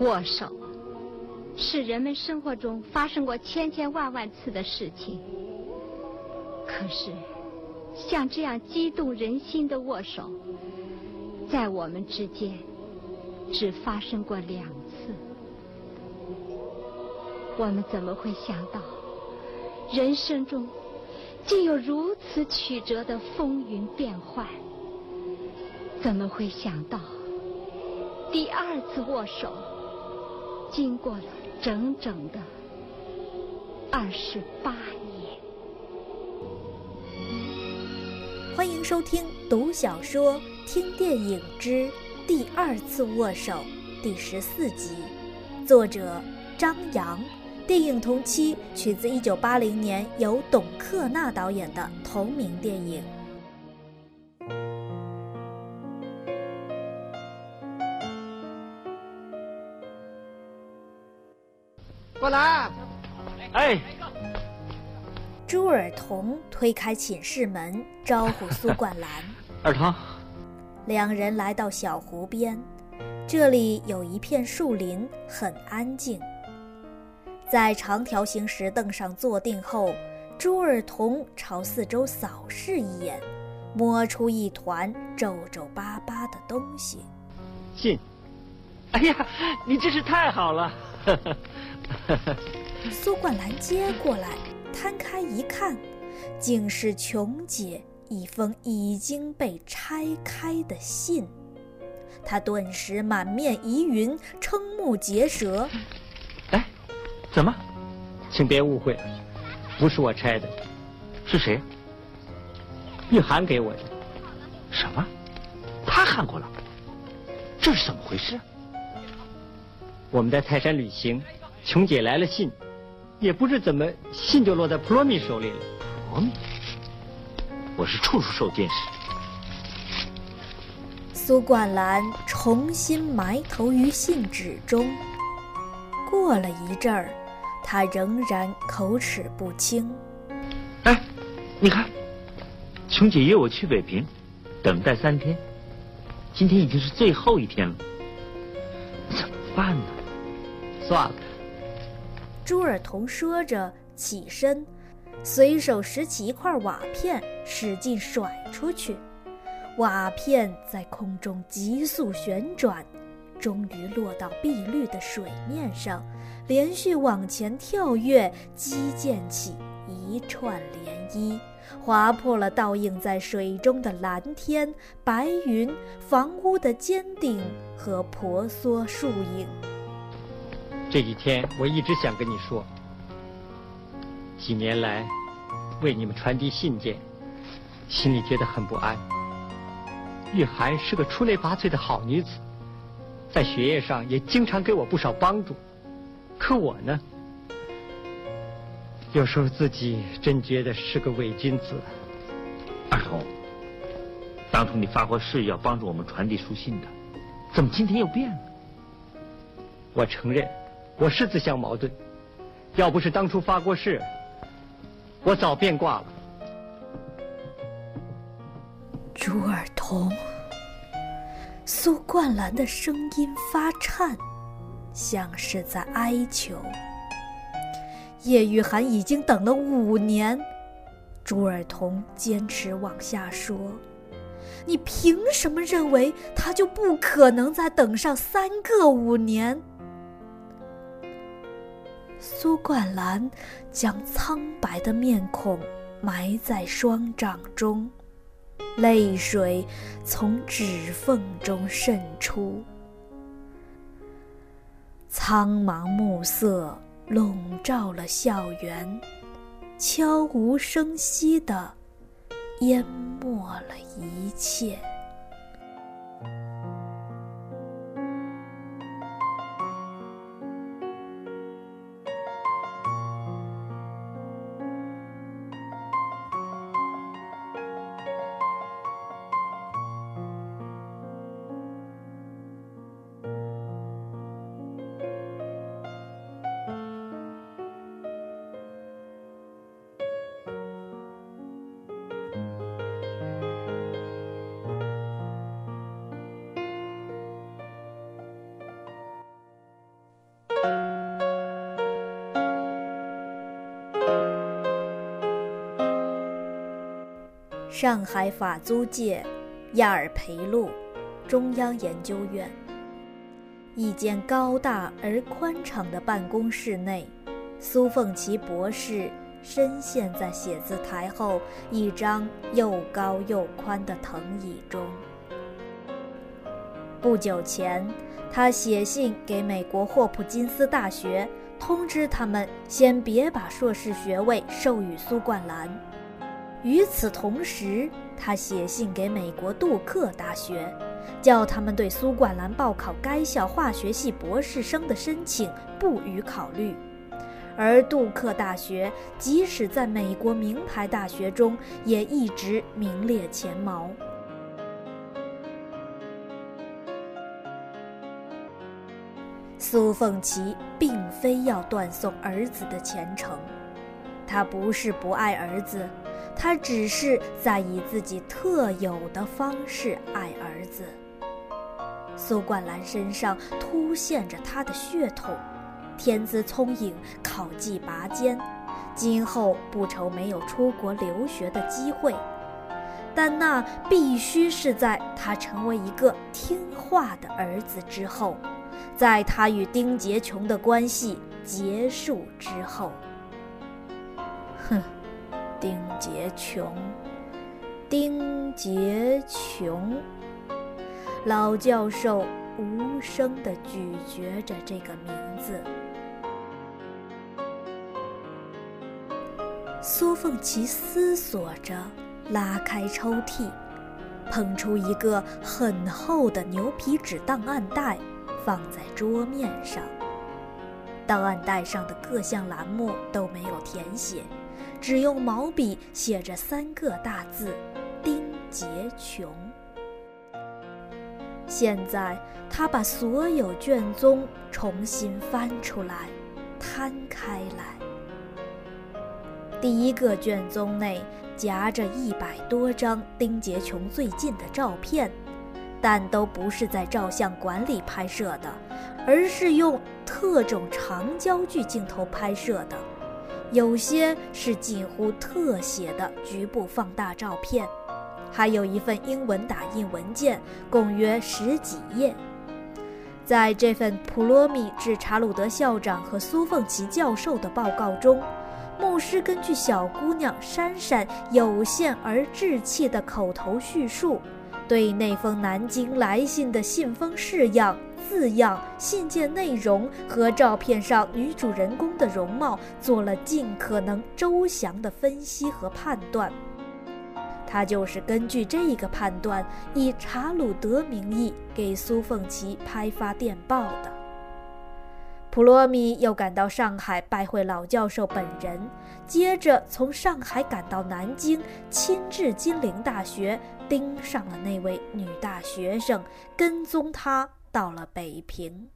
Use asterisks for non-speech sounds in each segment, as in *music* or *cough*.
握手是人们生活中发生过千千万万次的事情，可是像这样激动人心的握手，在我们之间只发生过两次。我们怎么会想到，人生中竟有如此曲折的风云变幻？怎么会想到，第二次握手，经过了整整的二十八年？欢迎收听《读小说听电影之第二次握手》第十四集，作者张扬。电影同期取自1980年由董克娜导演的同名电影。过来，哎。朱尔彤推开寝室门，招呼苏冠兰。*laughs* 尔彤。两人来到小湖边，这里有一片树林，很安静。在长条形石凳上坐定后，朱尔彤朝四周扫视一眼，摸出一团皱皱巴巴的东西。信。哎呀，你真是太好了！*laughs* *laughs* 苏冠兰接过来，摊开一看，竟是琼姐一封已经被拆开的信。她顿时满面疑云，瞠目结舌。哎怎么？请别误会，不是我拆的，是谁？玉涵给我的。什么？他看过了？这是怎么回事？我们在泰山旅行，琼姐来了信，也不知怎么信就落在普罗米手里了。普罗米，我是处处受监视。苏冠兰重新埋头于信纸中。过了一阵儿，他仍然口齿不清。哎，你看，琼姐约我去北平，等待三天，今天已经是最后一天了，怎么办呢？算了。朱尔彤说着，起身，随手拾起一块瓦片，使劲甩出去，瓦片在空中急速旋转。终于落到碧绿的水面上，连续往前跳跃，击溅起一串涟漪，划破了倒映在水中的蓝天、白云、房屋的尖顶和婆娑树影。这几天我一直想跟你说，几年来为你们传递信件，心里觉得很不安。玉涵是个出类拔萃的好女子。在学业上也经常给我不少帮助，可我呢，有时候自己真觉得是个伪君子。二童，当初你发过誓要帮助我们传递书信的，怎么今天又变了？我承认，我是自相矛盾。要不是当初发过誓，我早变卦了。朱尔彤。苏冠兰的声音发颤，像是在哀求。叶雨涵已经等了五年，朱尔彤坚持往下说：“你凭什么认为他就不可能再等上三个五年？”苏冠兰将苍白的面孔埋在双掌中。泪水从指缝中渗出，苍茫暮色笼罩了校园，悄无声息地淹没了一切。上海法租界亚尔培路中央研究院。一间高大而宽敞的办公室内，苏凤琪博士深陷在写字台后一张又高又宽的藤椅中。不久前，他写信给美国霍普金斯大学，通知他们先别把硕士学位授予苏冠兰。与此同时，他写信给美国杜克大学。叫他们对苏冠兰报考该校化学系博士生的申请不予考虑，而杜克大学即使在美国名牌大学中也一直名列前茅。苏凤琪并非要断送儿子的前程，他不是不爱儿子，他只是在以自己特有的方式爱儿子。苏冠兰身上凸现着他的血统，天资聪颖，考绩拔尖，今后不愁没有出国留学的机会。但那必须是在他成为一个听话的儿子之后，在他与丁杰琼的关系结束之后。哼，丁杰琼，丁杰琼。老教授无声地咀嚼着这个名字。苏凤琪思索着，拉开抽屉，捧出一个很厚的牛皮纸档案袋，放在桌面上。档案袋上的各项栏目都没有填写，只用毛笔写着三个大字：丁杰琼。现在，他把所有卷宗重新翻出来，摊开来。第一个卷宗内夹着一百多张丁杰琼最近的照片，但都不是在照相馆里拍摄的，而是用特种长焦距镜头拍摄的，有些是近乎特写的局部放大照片。还有一份英文打印文件，共约十几页。在这份普罗米致查鲁德校长和苏凤琪教授的报告中，牧师根据小姑娘珊珊有限而稚气的口头叙述，对那封南京来信的信封式样、字样、信件内容和照片上女主人公的容貌做了尽可能周详的分析和判断。他就是根据这个判断，以查鲁德名义给苏凤琪拍发电报的。普罗米又赶到上海拜会老教授本人，接着从上海赶到南京，亲至金陵大学，盯上了那位女大学生，跟踪她到了北平。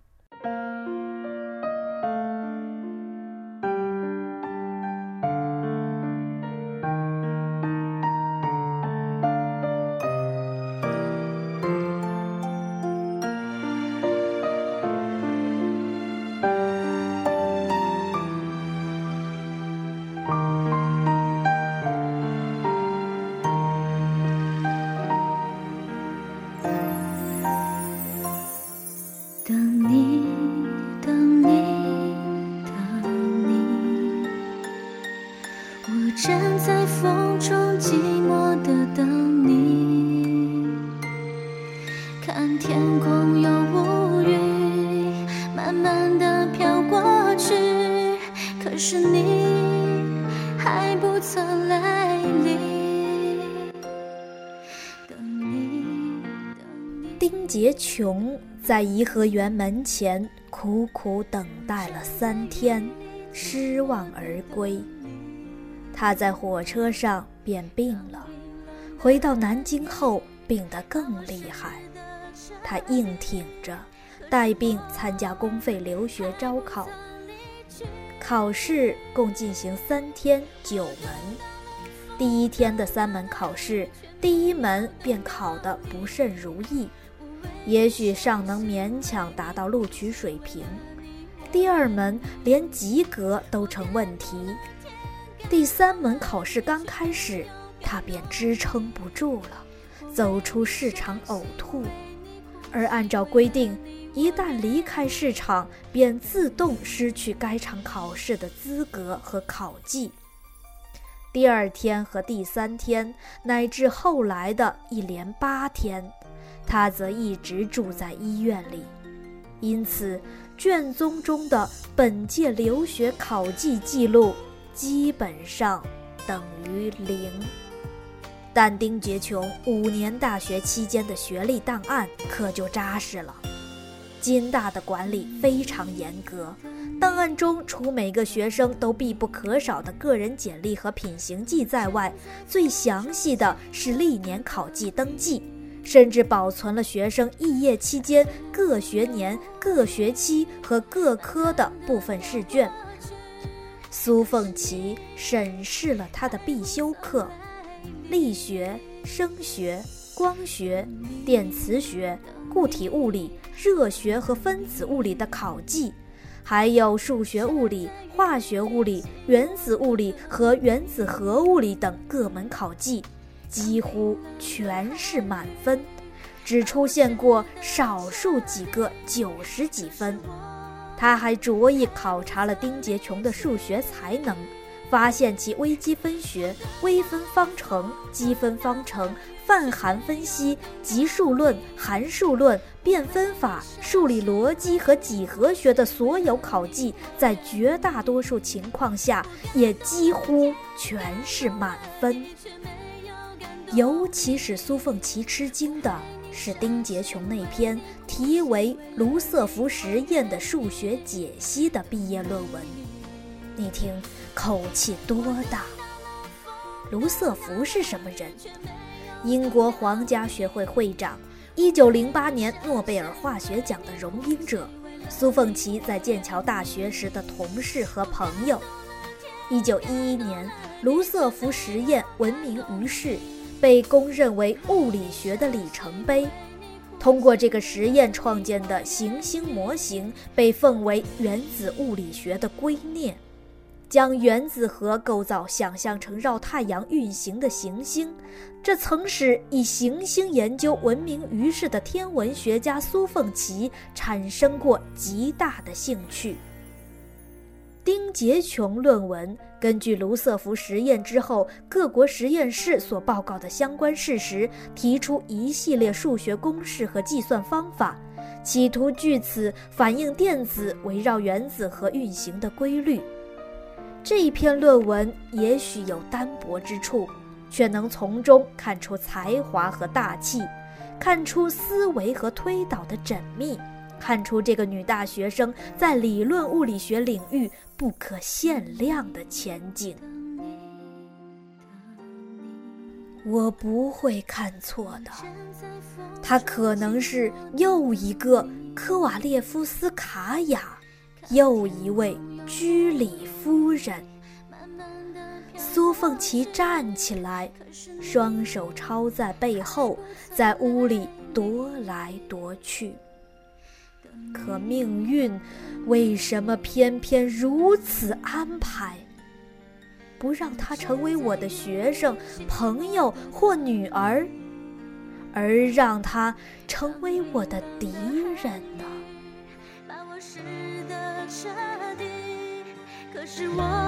杰琼在颐和园门前苦苦等待了三天，失望而归。他在火车上便病了，回到南京后病得更厉害。他硬挺着，带病参加公费留学招考。考试共进行三天九门，第一天的三门考试，第一门便考得不甚如意。也许尚能勉强达到录取水平，第二门连及格都成问题。第三门考试刚开始，他便支撑不住了，走出市场呕吐。而按照规定，一旦离开市场，便自动失去该场考试的资格和考绩。第二天和第三天，乃至后来的一连八天，他则一直住在医院里。因此，卷宗中的本届留学考绩记录基本上等于零。但丁杰琼五年大学期间的学历档案可就扎实了。金大的管理非常严格。档案中除每个学生都必不可少的个人简历和品行记在外，最详细的是历年考绩登记，甚至保存了学生肄业期间各学年、各学期和各科的部分试卷。苏凤琪审视了他的必修课：力学、声学、光学、电磁学、固体物理、热学和分子物理的考绩。还有数学、物理、化学、物理、原子物理和原子核物理等各门考绩，几乎全是满分，只出现过少数几个九十几分。他还着意考察了丁杰琼的数学才能。发现其微积分学、微分方程、积分方程、泛函分析、级数论、函数论、变分法、数理逻辑和几何学的所有考绩，在绝大多数情况下也几乎全是满分。尤其使苏凤琪吃惊的是丁杰琼那篇题为《卢瑟福实验的数学解析》的毕业论文。你听。口气多大！卢瑟福是什么人？英国皇家学会会长，一九零八年诺贝尔化学奖的荣膺者，苏凤琪在剑桥大学时的同事和朋友。一九一一年，卢瑟福实验闻名于世，被公认为物理学的里程碑。通过这个实验创建的行星模型，被奉为原子物理学的圭臬。将原子核构造想象成绕太阳运行的行星，这曾使以行星研究闻名于世的天文学家苏凤琪产生过极大的兴趣。丁杰琼论文根据卢瑟福实验之后各国实验室所报告的相关事实，提出一系列数学公式和计算方法，企图据此反映电子围绕原子核运行的规律。这一篇论文也许有单薄之处，却能从中看出才华和大气，看出思维和推导的缜密，看出这个女大学生在理论物理学领域不可限量的前景。我不会看错的，她可能是又一个科瓦列夫斯卡娅。又一位居里夫人，苏凤琪站起来，双手抄在背后，在屋里踱来踱去。可命运为什么偏偏如此安排，不让她成为我的学生、朋友或女儿，而让她成为我的敌人呢？是我